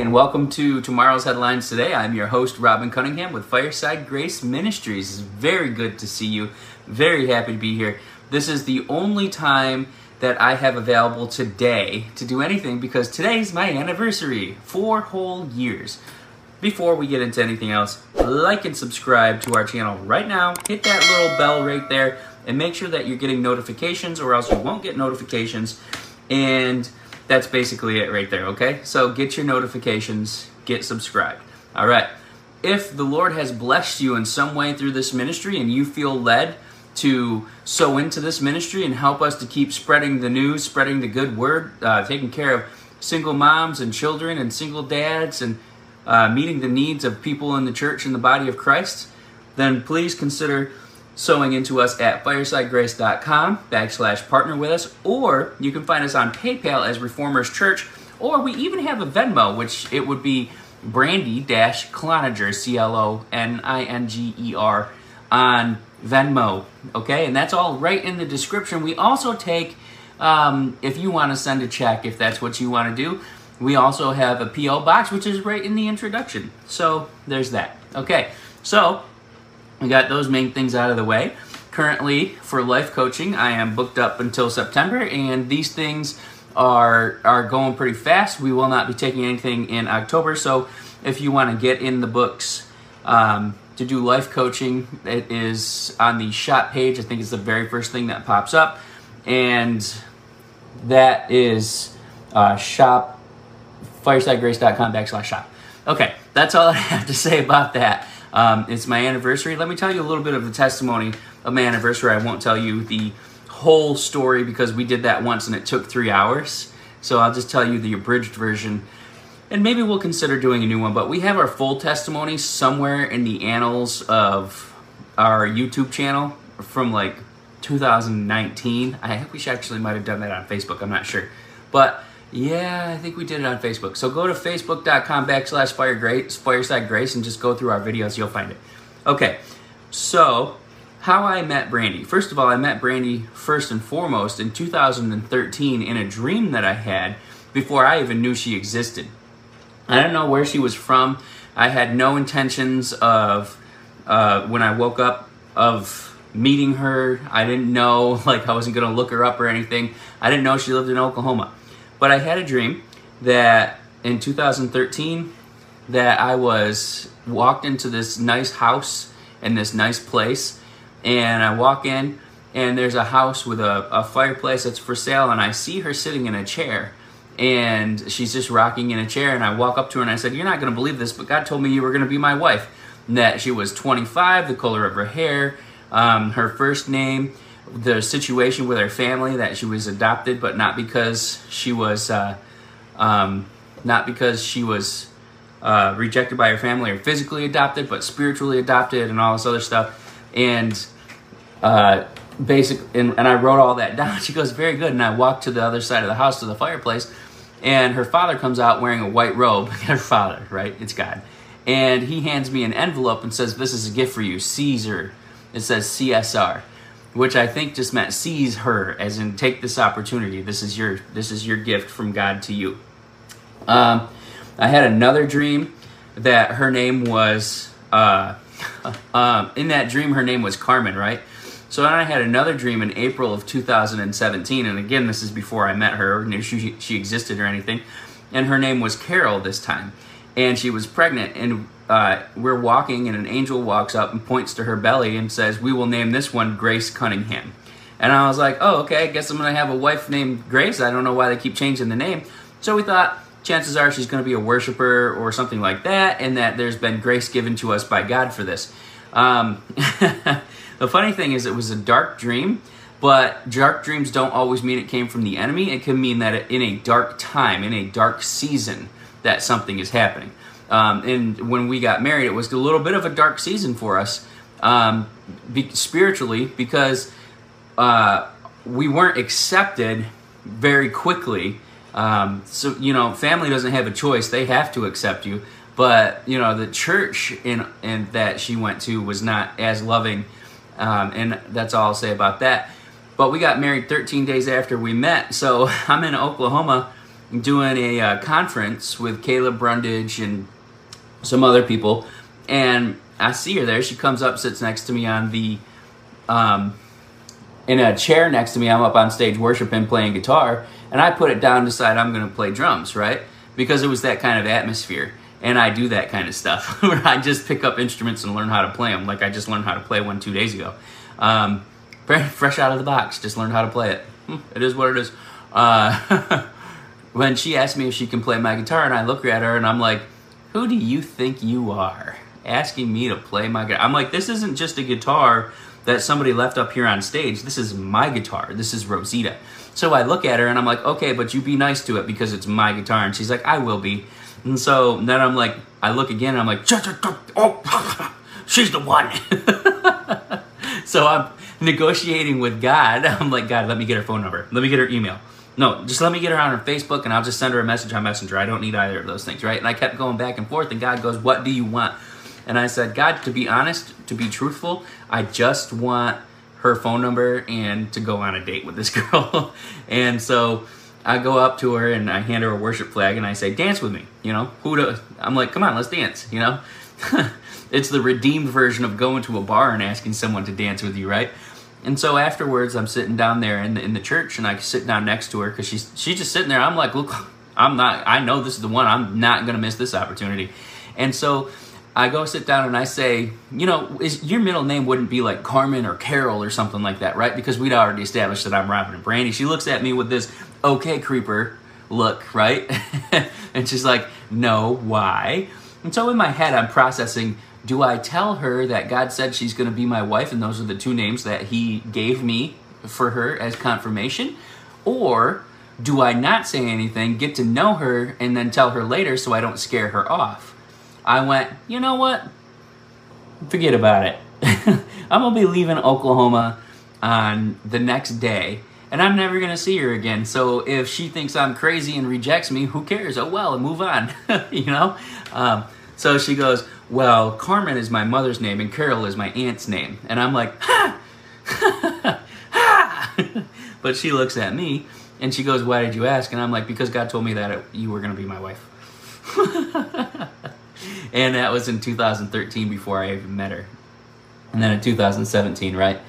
And welcome to tomorrow's headlines today. I'm your host, Robin Cunningham with Fireside Grace Ministries. It's very good to see you. Very happy to be here. This is the only time that I have available today to do anything because today's my anniversary. Four whole years. Before we get into anything else, like and subscribe to our channel right now. Hit that little bell right there and make sure that you're getting notifications or else you won't get notifications. And that's basically it right there, okay? So get your notifications, get subscribed. All right. If the Lord has blessed you in some way through this ministry and you feel led to sow into this ministry and help us to keep spreading the news, spreading the good word, uh, taking care of single moms and children and single dads and uh, meeting the needs of people in the church and the body of Christ, then please consider sowing into us at firesidegrace.com backslash partner with us, or you can find us on PayPal as Reformers Church, or we even have a Venmo, which it would be Brandy dash Cloninger, C L O N I N G E R, on Venmo. Okay, and that's all right in the description. We also take, um, if you want to send a check, if that's what you want to do, we also have a P.O. box, which is right in the introduction. So there's that. Okay, so we got those main things out of the way. Currently, for life coaching, I am booked up until September, and these things are are going pretty fast. We will not be taking anything in October, so if you want to get in the books um, to do life coaching, it is on the shop page. I think it's the very first thing that pops up, and that is uh, shop firesidegrace.com backslash shop. Okay, that's all I have to say about that. Um, it's my anniversary. Let me tell you a little bit of the testimony of my anniversary. I won't tell you the whole story because we did that once and it took three hours. So I'll just tell you the abridged version. And maybe we'll consider doing a new one, but we have our full testimony somewhere in the annals of our YouTube channel from like 2019. I think we actually might have done that on Facebook. I'm not sure. But yeah, I think we did it on Facebook. So go to facebook.com backslash fire grace, fireside grace and just go through our videos. You'll find it. Okay, so how I met Brandy. First of all, I met Brandy first and foremost in 2013 in a dream that I had before I even knew she existed. I don't know where she was from. I had no intentions of, uh, when I woke up, of meeting her. I didn't know, like, I wasn't going to look her up or anything. I didn't know she lived in Oklahoma. But I had a dream that in 2013 that I was walked into this nice house in this nice place and I walk in and there's a house with a, a fireplace that's for sale and I see her sitting in a chair and she's just rocking in a chair and I walk up to her and I said, "You're not going to believe this, but God told me you were going to be my wife." And that she was 25, the color of her hair, um, her first name, the situation with her family that she was adopted, but not because she was uh, um, not because she was uh, rejected by her family or physically adopted, but spiritually adopted and all this other stuff. And uh, basic, and, and I wrote all that down. She goes, "Very good." And I walked to the other side of the house to the fireplace, and her father comes out wearing a white robe. her father, right? It's God. And he hands me an envelope and says, "This is a gift for you, Caesar." It says CSR which I think just meant seize her, as in take this opportunity. This is your this is your gift from God to you. Um, I had another dream that her name was uh, um, in that dream her name was Carmen, right? So then I had another dream in April of 2017, and again this is before I met her, knew she she existed or anything, and her name was Carol this time, and she was pregnant and uh, we're walking and an angel walks up and points to her belly and says, We will name this one Grace Cunningham. And I was like, Oh, okay, I guess I'm to have a wife named Grace. I don't know why they keep changing the name. So we thought, chances are she's to be a worshiper or something like that, and that there's been grace given to us by God for this. Um, the funny thing is, it was a dark dream, but dark dreams don't always mean it came from the enemy. It can mean that in a dark time, in a dark season, that something is happening. Um, and when we got married, it was a little bit of a dark season for us um, be, spiritually because uh, we weren't accepted very quickly. Um, so you know, family doesn't have a choice; they have to accept you. But you know, the church in, that she went to was not as loving, um, and that's all I'll say about that. But we got married 13 days after we met, so I'm in Oklahoma doing a uh, conference with Caleb Brundidge and some other people, and I see her there. She comes up, sits next to me on the, um, in a chair next to me. I'm up on stage worshiping, playing guitar, and I put it down, decide I'm going to play drums, right? Because it was that kind of atmosphere. And I do that kind of stuff where I just pick up instruments and learn how to play them. Like I just learned how to play one two days ago. Um, fresh out of the box, just learned how to play it. Hmm, it is what it is. Uh, when she asked me if she can play my guitar, and I look at her and I'm like, who do you think you are? Asking me to play my guitar. I'm like, this isn't just a guitar that somebody left up here on stage. This is my guitar. This is Rosita. So I look at her and I'm like, okay, but you be nice to it because it's my guitar. And she's like, I will be. And so then I'm like, I look again and I'm like, oh, she's the one. so I'm negotiating with God. I'm like, God, let me get her phone number. Let me get her email. No, just let me get her on her Facebook and I'll just send her a message on Messenger. I don't need either of those things, right? And I kept going back and forth, and God goes, What do you want? And I said, God, to be honest, to be truthful, I just want her phone number and to go on a date with this girl. and so I go up to her and I hand her a worship flag and I say, Dance with me. You know, who do I'm like, Come on, let's dance. You know, it's the redeemed version of going to a bar and asking someone to dance with you, right? And so afterwards, I'm sitting down there in the, in the church, and I sit down next to her because she's she's just sitting there. I'm like, look, I'm not. I know this is the one. I'm not gonna miss this opportunity. And so I go sit down and I say, you know, is your middle name wouldn't be like Carmen or Carol or something like that, right? Because we'd already established that I'm Robin and Brandy. She looks at me with this okay creeper look, right? and she's like, no, why? And so in my head, I'm processing do I tell her that God said she's going to be my wife and those are the two names that He gave me for her as confirmation? Or do I not say anything, get to know her, and then tell her later so I don't scare her off? I went, you know what? Forget about it. I'm going to be leaving Oklahoma on the next day and I'm never gonna see her again. So if she thinks I'm crazy and rejects me, who cares? Oh well, move on. you know. Um, so she goes, well, Carmen is my mother's name and Carol is my aunt's name. And I'm like, ha! ha! but she looks at me and she goes, why did you ask? And I'm like, because God told me that you were going to be my wife. and that was in 2013 before I even met her. And then in 2017, right?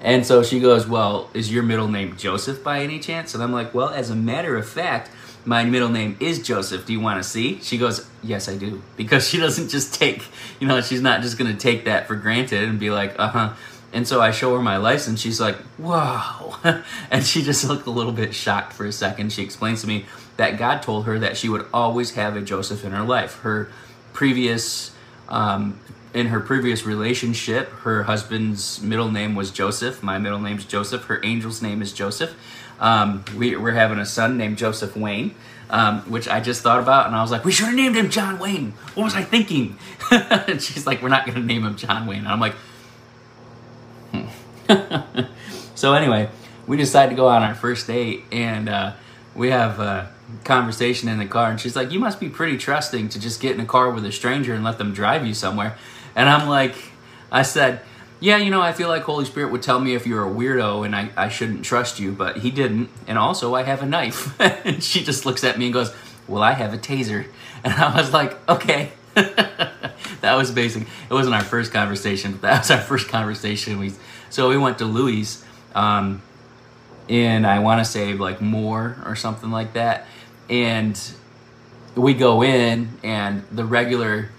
And so she goes, Well, is your middle name Joseph by any chance? And I'm like, Well, as a matter of fact, my middle name is Joseph. Do you want to see? She goes, Yes, I do. Because she doesn't just take, you know, she's not just going to take that for granted and be like, Uh huh. And so I show her my license. She's like, Wow. and she just looked a little bit shocked for a second. She explains to me that God told her that she would always have a Joseph in her life. Her previous, um, in her previous relationship, her husband's middle name was Joseph. My middle name's Joseph. Her angel's name is Joseph. Um, we, are having a son named Joseph Wayne, um, which I just thought about, and I was like, we should have named him John Wayne. What was I thinking? and she's like, we're not going to name him John Wayne. And I'm like, hmm. so anyway, we decided to go on our first date, and uh, we have a conversation in the car, and she's like, you must be pretty trusting to just get in a car with a stranger and let them drive you somewhere. And I'm like, I said, yeah, you know, I feel like Holy Spirit would tell me if you're a weirdo and I, I shouldn't trust you, but he didn't. And also, I have a knife. and she just looks at me and goes, Well, I have a taser. And I was like, Okay. that was basic. It wasn't our first conversation, but that was our first conversation. We So we went to Louis, um, and I want to say like more or something like that. And we go in, and the regular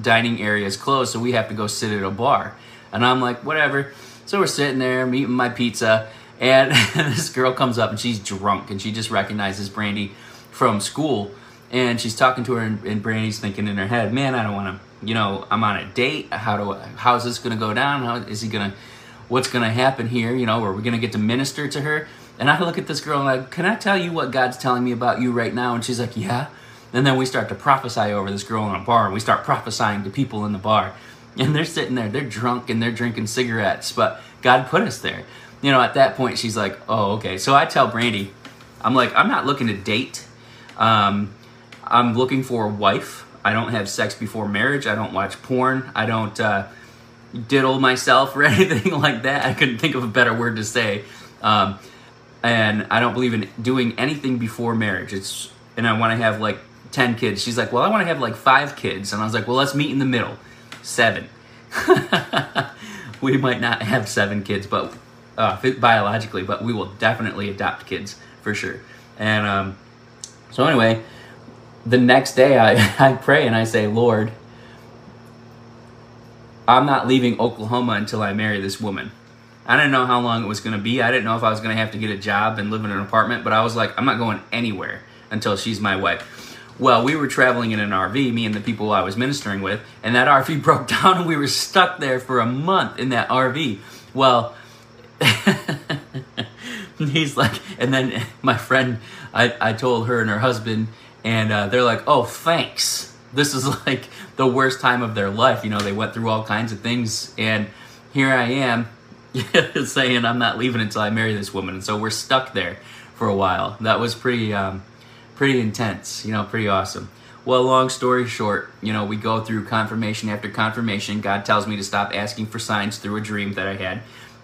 dining area is closed, so we have to go sit at a bar. And I'm like, whatever. So we're sitting there, I'm eating my pizza, and this girl comes up and she's drunk and she just recognizes Brandy from school. And she's talking to her, and, and Brandy's thinking in her head, man, I don't want to, you know, I'm on a date. How do I, how's this going to go down? How is he going to, what's going to happen here? You know, are we going to get to minister to her? And I look at this girl and I'm like, can I tell you what God's telling me about you right now? And she's like, yeah. And then we start to prophesy over this girl in a bar. We start prophesying to people in the bar and they're sitting there, they're drunk and they're drinking cigarettes, but God put us there. You know, at that point, she's like, oh, okay. So I tell Brandy, I'm like, I'm not looking to date. Um, I'm looking for a wife. I don't have sex before marriage. I don't watch porn. I don't uh, diddle myself or anything like that. I couldn't think of a better word to say. Um, and I don't believe in doing anything before marriage. It's and I want to have like 10 kids. She's like, well, I want to have like five kids. And I was like, well, let's meet in the middle. Seven. we might not have seven kids, but uh, biologically, but we will definitely adopt kids for sure. And um, so, anyway, the next day I, I pray and I say, Lord, I'm not leaving Oklahoma until I marry this woman. I didn't know how long it was going to be. I didn't know if I was going to have to get a job and live in an apartment, but I was like, I'm not going anywhere until she's my wife. Well, we were traveling in an RV, me and the people I was ministering with, and that RV broke down and we were stuck there for a month in that RV. Well, he's like, and then my friend, I, I told her and her husband, and uh, they're like, oh, thanks. This is like the worst time of their life. You know, they went through all kinds of things, and here I am saying I'm not leaving until I marry this woman. And so we're stuck there for a while. That was pretty. Um, pretty intense, you know, pretty awesome. Well, long story short, you know, we go through confirmation after confirmation. God tells me to stop asking for signs through a dream that I had.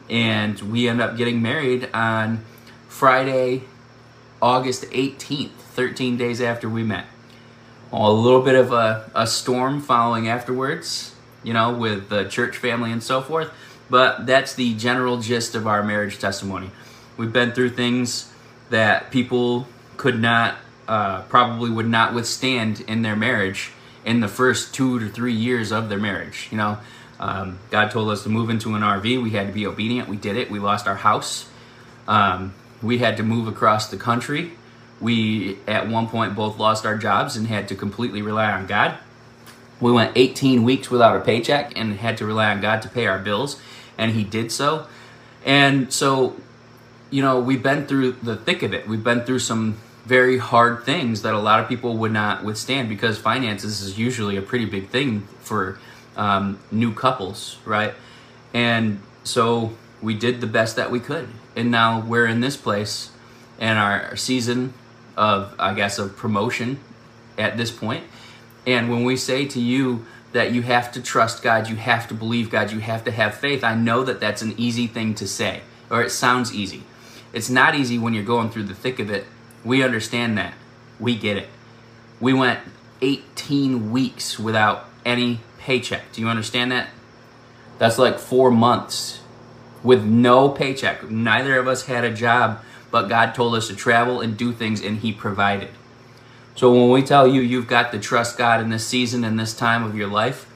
And we end up getting married on Friday, August 18th, 13 days after we met. a little bit of a, a storm following afterwards, you know, with the church family and so forth. But that's the general gist of our marriage testimony. We've been through things that people could not uh, probably would not withstand in their marriage in the first two to three years of their marriage. You know, um, God told us to move into an RV. We had to be obedient. We did it. We lost our house. Um, we had to move across the country. We, at one point, both lost our jobs and had to completely rely on God. We went 18 weeks without a paycheck and had to rely on God to pay our bills, and He did so. And so, you know, we've been through the thick of it. We've been through some very hard things that a lot of people would not withstand because finances is usually a pretty big thing for um, new couples, right? And so we did the best that we could. And now we're in this place and our season of, I guess, of promotion at this point. And when we say to you that you have to trust God, you have to believe God, you have to have faith, I know that that's an easy thing to say, or it sounds easy. It's not easy when you're going through the thick of it we understand that. We get it. We went 18 weeks without any paycheck. Do you understand that? That's like four months with no paycheck. Neither of us had a job, but God told us to travel and do things, and He provided. So when we tell you you've got to trust God in this season and this time of your life,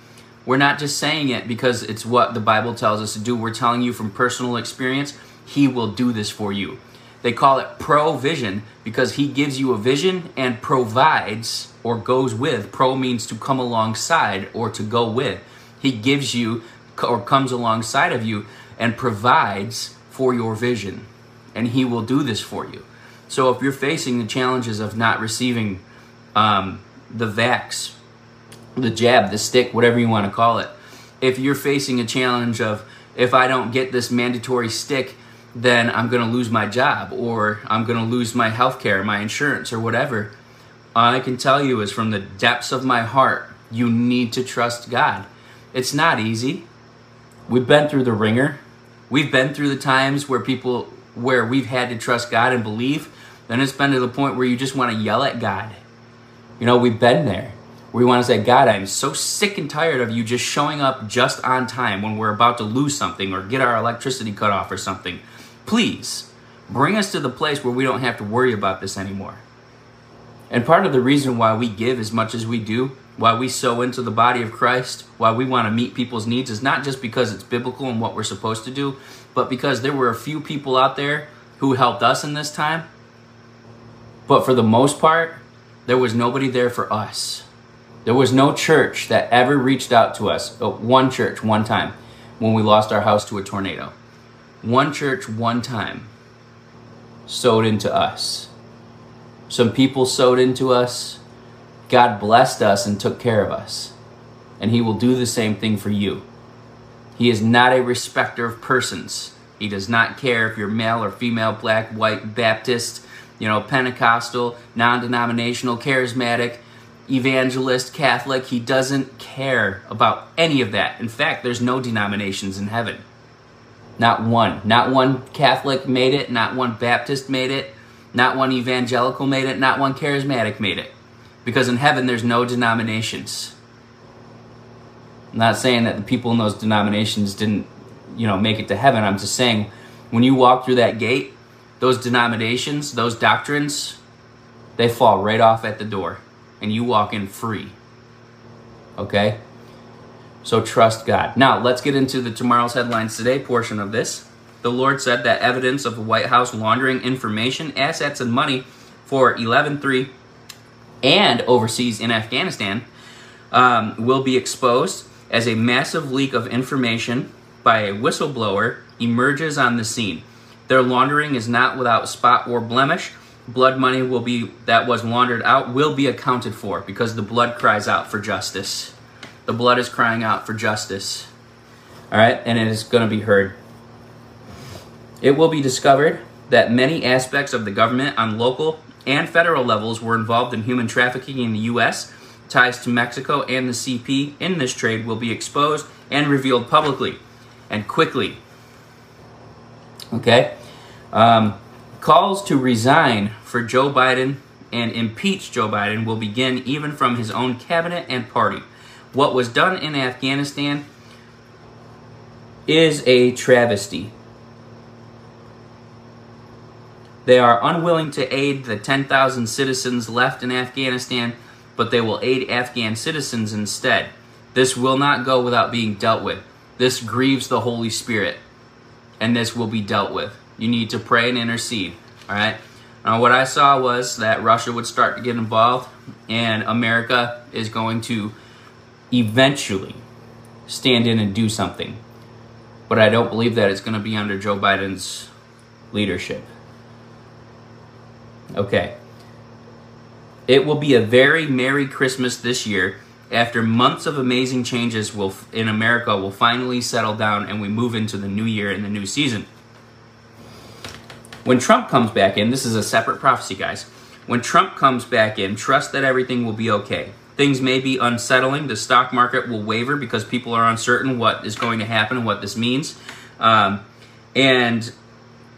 we're not just saying it because it's what the Bible tells us to do. We're telling you from personal experience, He will do this for you. They call it provision because he gives you a vision and provides or goes with. Pro means to come alongside or to go with. He gives you or comes alongside of you and provides for your vision. And he will do this for you. So if you're facing the challenges of not receiving um, the vax, the jab, the stick, whatever you want to call it, if you're facing a challenge of if I don't get this mandatory stick, then I'm going to lose my job or I'm going to lose my health care, my insurance, or whatever. All I can tell you is from the depths of my heart, you need to trust God. It's not easy. We've been through the ringer. We've been through the times where people, where we've had to trust God and believe. Then it's been to the point where you just want to yell at God. You know, we've been there. We want to say, God, I'm so sick and tired of you just showing up just on time when we're about to lose something or get our electricity cut off or something Please bring us to the place where we don't have to worry about this anymore. And part of the reason why we give as much as we do, why we sow into the body of Christ, why we want to meet people's needs is not just because it's biblical and what we're supposed to do, but because there were a few people out there who helped us in this time. But for the most part, there was nobody there for us. There was no church that ever reached out to us, uh, one church, one time, when we lost our house to a tornado one church one time sowed into us. Some people sowed into us. God blessed us and took care of us. And He will do the same thing for you. He is not a respecter of persons. He does not care if you're male or female, black, white, Baptist, you know, Pentecostal, non denominational, charismatic, evangelist, Catholic. He doesn't care about any of that. In fact, there's no denominations in heaven. Not one. Not one Catholic made it. Not one Baptist made it. Not one evangelical made it, not one charismatic made it. Because in heaven, there's no denominations. I'm not saying that the people in those denominations didn't, you know, make it to heaven. I'm just saying when you walk through that gate, those denominations, those doctrines, they fall right off at the door and you walk in free. Okay? So trust God. Now, let's get into the tomorrow's headlines today portion of this. The Lord said that evidence of the White House laundering information, assets, and money for 11.3 and overseas in Afghanistan um, will be exposed as a massive leak of information by a whistleblower emerges on the scene. Their laundering is not without spot or blemish. Blood money will be that was laundered out will be accounted for because the blood cries out for justice. The blood is crying out for justice. All right, and it is going to be heard. It will be discovered that many aspects of the government on local and federal levels were involved in human trafficking in the U.S. Ties to Mexico and the CP in this trade will be exposed and revealed publicly and quickly. Okay? Um, calls to resign for Joe Biden and impeach Joe Biden will begin even from his own cabinet and party. What was done in Afghanistan is a travesty. They are unwilling to aid the 10,000 citizens left in Afghanistan, but they will aid Afghan citizens instead. This will not go without being dealt with. This grieves the Holy Spirit, and this will be dealt with. You need to pray and intercede. All right. Now, what I saw was that Russia would start to get involved, and America is going to eventually stand in and do something. But I don't believe that it's going to be under Joe Biden's leadership. Okay. It will be a very Merry Christmas this year after months of amazing changes will in America will finally settle down and we move into the new year and the new season. When Trump comes back in, this is a separate prophecy, guys. When Trump comes back in, trust that everything will be okay. Things may be unsettling. The stock market will waver because people are uncertain what is going to happen and what this means. Um, and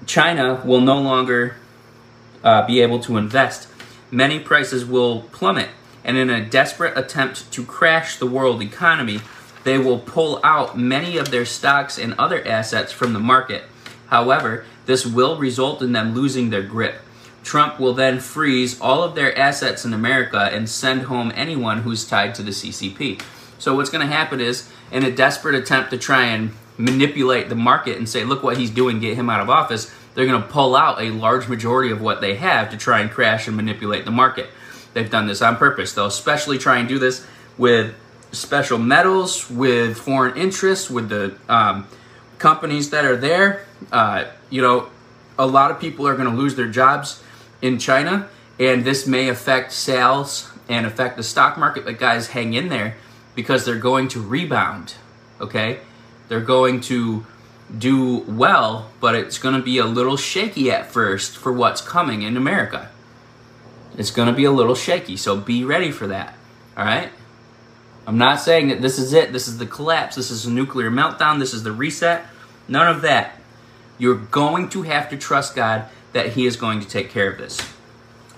China will no longer uh, be able to invest. Many prices will plummet and in a desperate attempt to crash the world economy, they will pull out many of their stocks and other assets from the market. However, this will result in them losing their grip. Trump will then freeze all of their assets in America and send home anyone who's tied to the CCP. So, what's going to happen is, in a desperate attempt to try and manipulate the market and say, look what he's doing, get him out of office, they're going to pull out a large majority of what they have to try and crash and manipulate the market. They've done this on purpose. They'll especially try and do this with special metals, with foreign interests, with the um, companies that are there. Uh, you know, a lot of people are going to lose their jobs in China, and this may affect sales and affect the stock market. But guys, hang in there because they're going to rebound. Okay, they're going to do well, but it's going to be a little shaky at first for what's coming in America. It's going to be a little shaky, so be ready for that. All right? I'm not saying that this is it. This is the collapse. This is a nuclear meltdown. This is the reset. None of that. You're going to have to trust God that He is going to take care of this.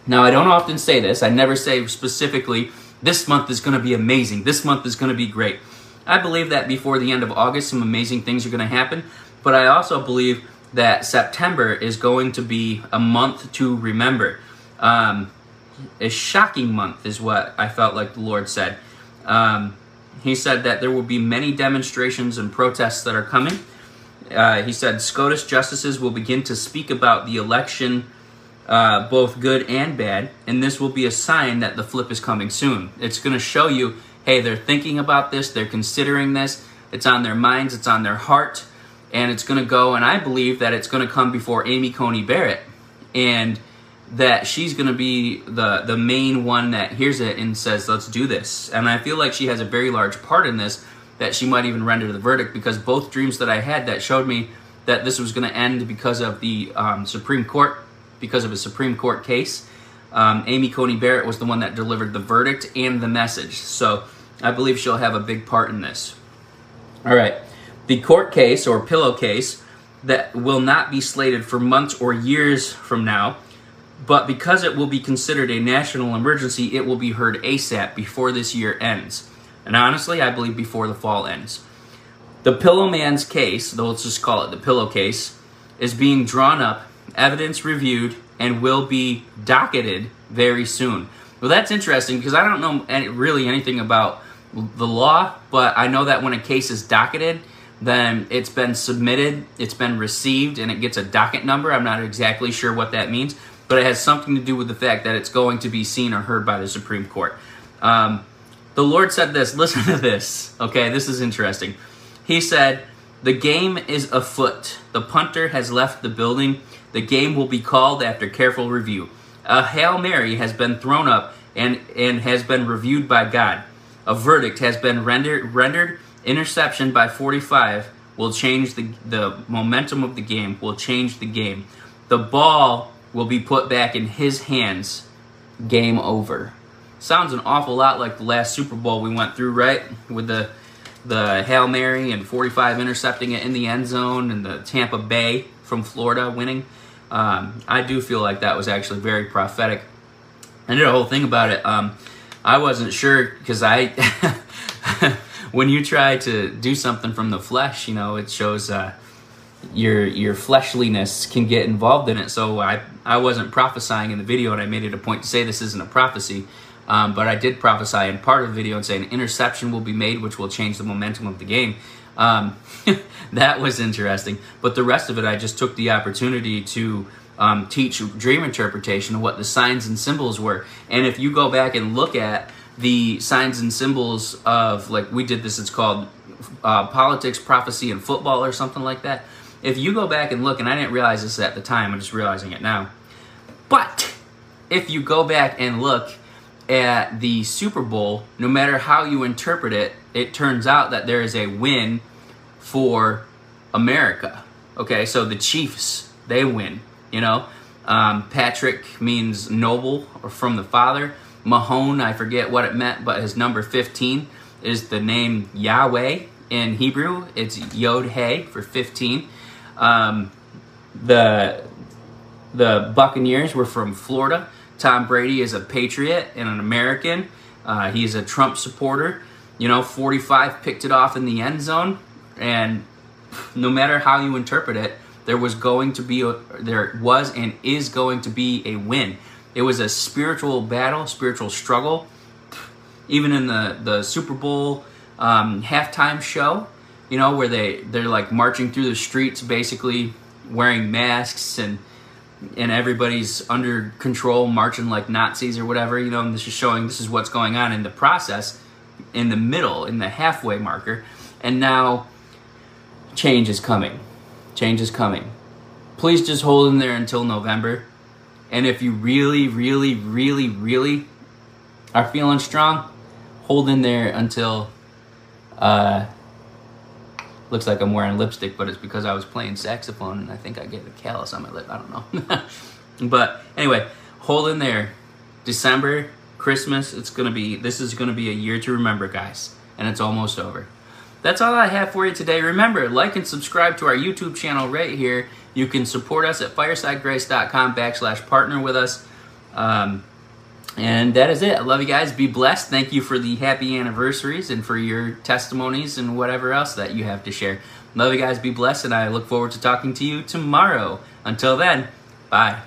Now, I don't often say this. I never say specifically, this month is going to be amazing. This month is going to be great. I believe that before the end of August, some amazing things are going to happen. But I also believe that September is going to be a month to remember. Um, a shocking month, is what I felt like the Lord said. Um, he said that there will be many demonstrations and protests that are coming. Uh, he said SCOTUS justices will begin to speak about the election, uh, both good and bad, and this will be a sign that the flip is coming soon. It's going to show you, hey, they're thinking about this, they're considering this, it's on their minds, it's on their heart, and it's going to go. And I believe that it's going to come before Amy Coney Barrett, and that she's going to be the the main one that hears it and says, "Let's do this." And I feel like she has a very large part in this. That she might even render the verdict because both dreams that I had that showed me that this was going to end because of the um, Supreme Court, because of a Supreme Court case. Um, Amy Coney Barrett was the one that delivered the verdict and the message. So I believe she'll have a big part in this. All right. The court case or pillow case that will not be slated for months or years from now but because it will be considered a national emergency, it will be heard ASAP before this year ends. And honestly, I believe before the fall ends. The Pillow Man's case, though let's just call it the pillow case, is being drawn up, evidence reviewed, and will be docketed very soon. Well, that's interesting because I don't know any, really anything about the law, but I know that when a case is docketed, then it's been submitted, it's been received, and it gets a docket number. I'm not exactly sure what that means, but it has something to do with the fact that it's going to be seen or heard by the Supreme Court. Um, the Lord said this. Listen to this. Okay, this is interesting. He said, The game is afoot. The punter has left the building. The game will be called after careful review. A Hail Mary has been thrown up and, and has been reviewed by God. A verdict has been rendered, rendered. Interception by 45 will change the, the momentum of the game, will change the game. The ball will be put back in his hands. Game over. Sounds an awful lot like the last Super Bowl we went through, right? With the the Hail Mary and 45 intercepting it in the end zone and the Tampa Bay from Florida winning. Um, I do feel like that was actually very prophetic. I did a whole thing about it. Um, I wasn't sure because I, when you try to do something from the flesh, you know, it shows uh, your your fleshliness can get involved in it. So I I wasn't prophesying in the video, and I made it a point to say this isn't a prophecy. Um, but I did prophesy in part of the video and say an interception will be made, which will change the momentum of the game. Um, that was interesting. But the rest of it, I just took the opportunity to um, teach dream interpretation of what the signs and symbols were. And if you go back and look at the signs and symbols of, like we did this, it's called uh, politics, prophecy, and football or something like that. If you go back and look, and I didn't realize this at the time, I'm just realizing it now. But if you go back and look at the Super Bowl, no matter how you interpret it, it turns out that there is a win for America. Okay, so the Chiefs, they win, you know. Um, Patrick means noble or from the father. Mahone, I forget what it meant, but his number 15 is the name Yahweh in Hebrew. It's Yod He for 15. Um, the the Buccaneers were from Florida. Tom Brady is a patriot and an American. Uh, he's a Trump supporter. You know, 45 picked it off in the end zone, and no matter how you interpret it, there was going to be a, there was and is going to be a win. It was a spiritual battle, spiritual struggle. Even in the the Super Bowl um, halftime show, you know, where they they're like marching through the streets, basically wearing masks and and everybody's under control, marching like Nazis or whatever. You know, and this is showing this is what's going on in the process, in the middle, in the halfway marker, and now change is coming. Change is coming. Please just hold in there until November. And if you really, really, really, really are feeling strong, hold in there until uh, looks like I'm wearing lipstick, but it's because I was playing saxophone and I think I get a callus on my lip. I don't know. but anyway, hold in there. December, Christmas, it's going to be, this is going to be a year to remember, guys. And it's almost over. That's all I have for you today. Remember, like and subscribe to our YouTube channel right here. You can support us at firesidegrace.com backslash partner with us. Um, and that is it. I love you guys. Be blessed. Thank you for the happy anniversaries and for your testimonies and whatever else that you have to share. Love you guys. Be blessed. And I look forward to talking to you tomorrow. Until then, bye.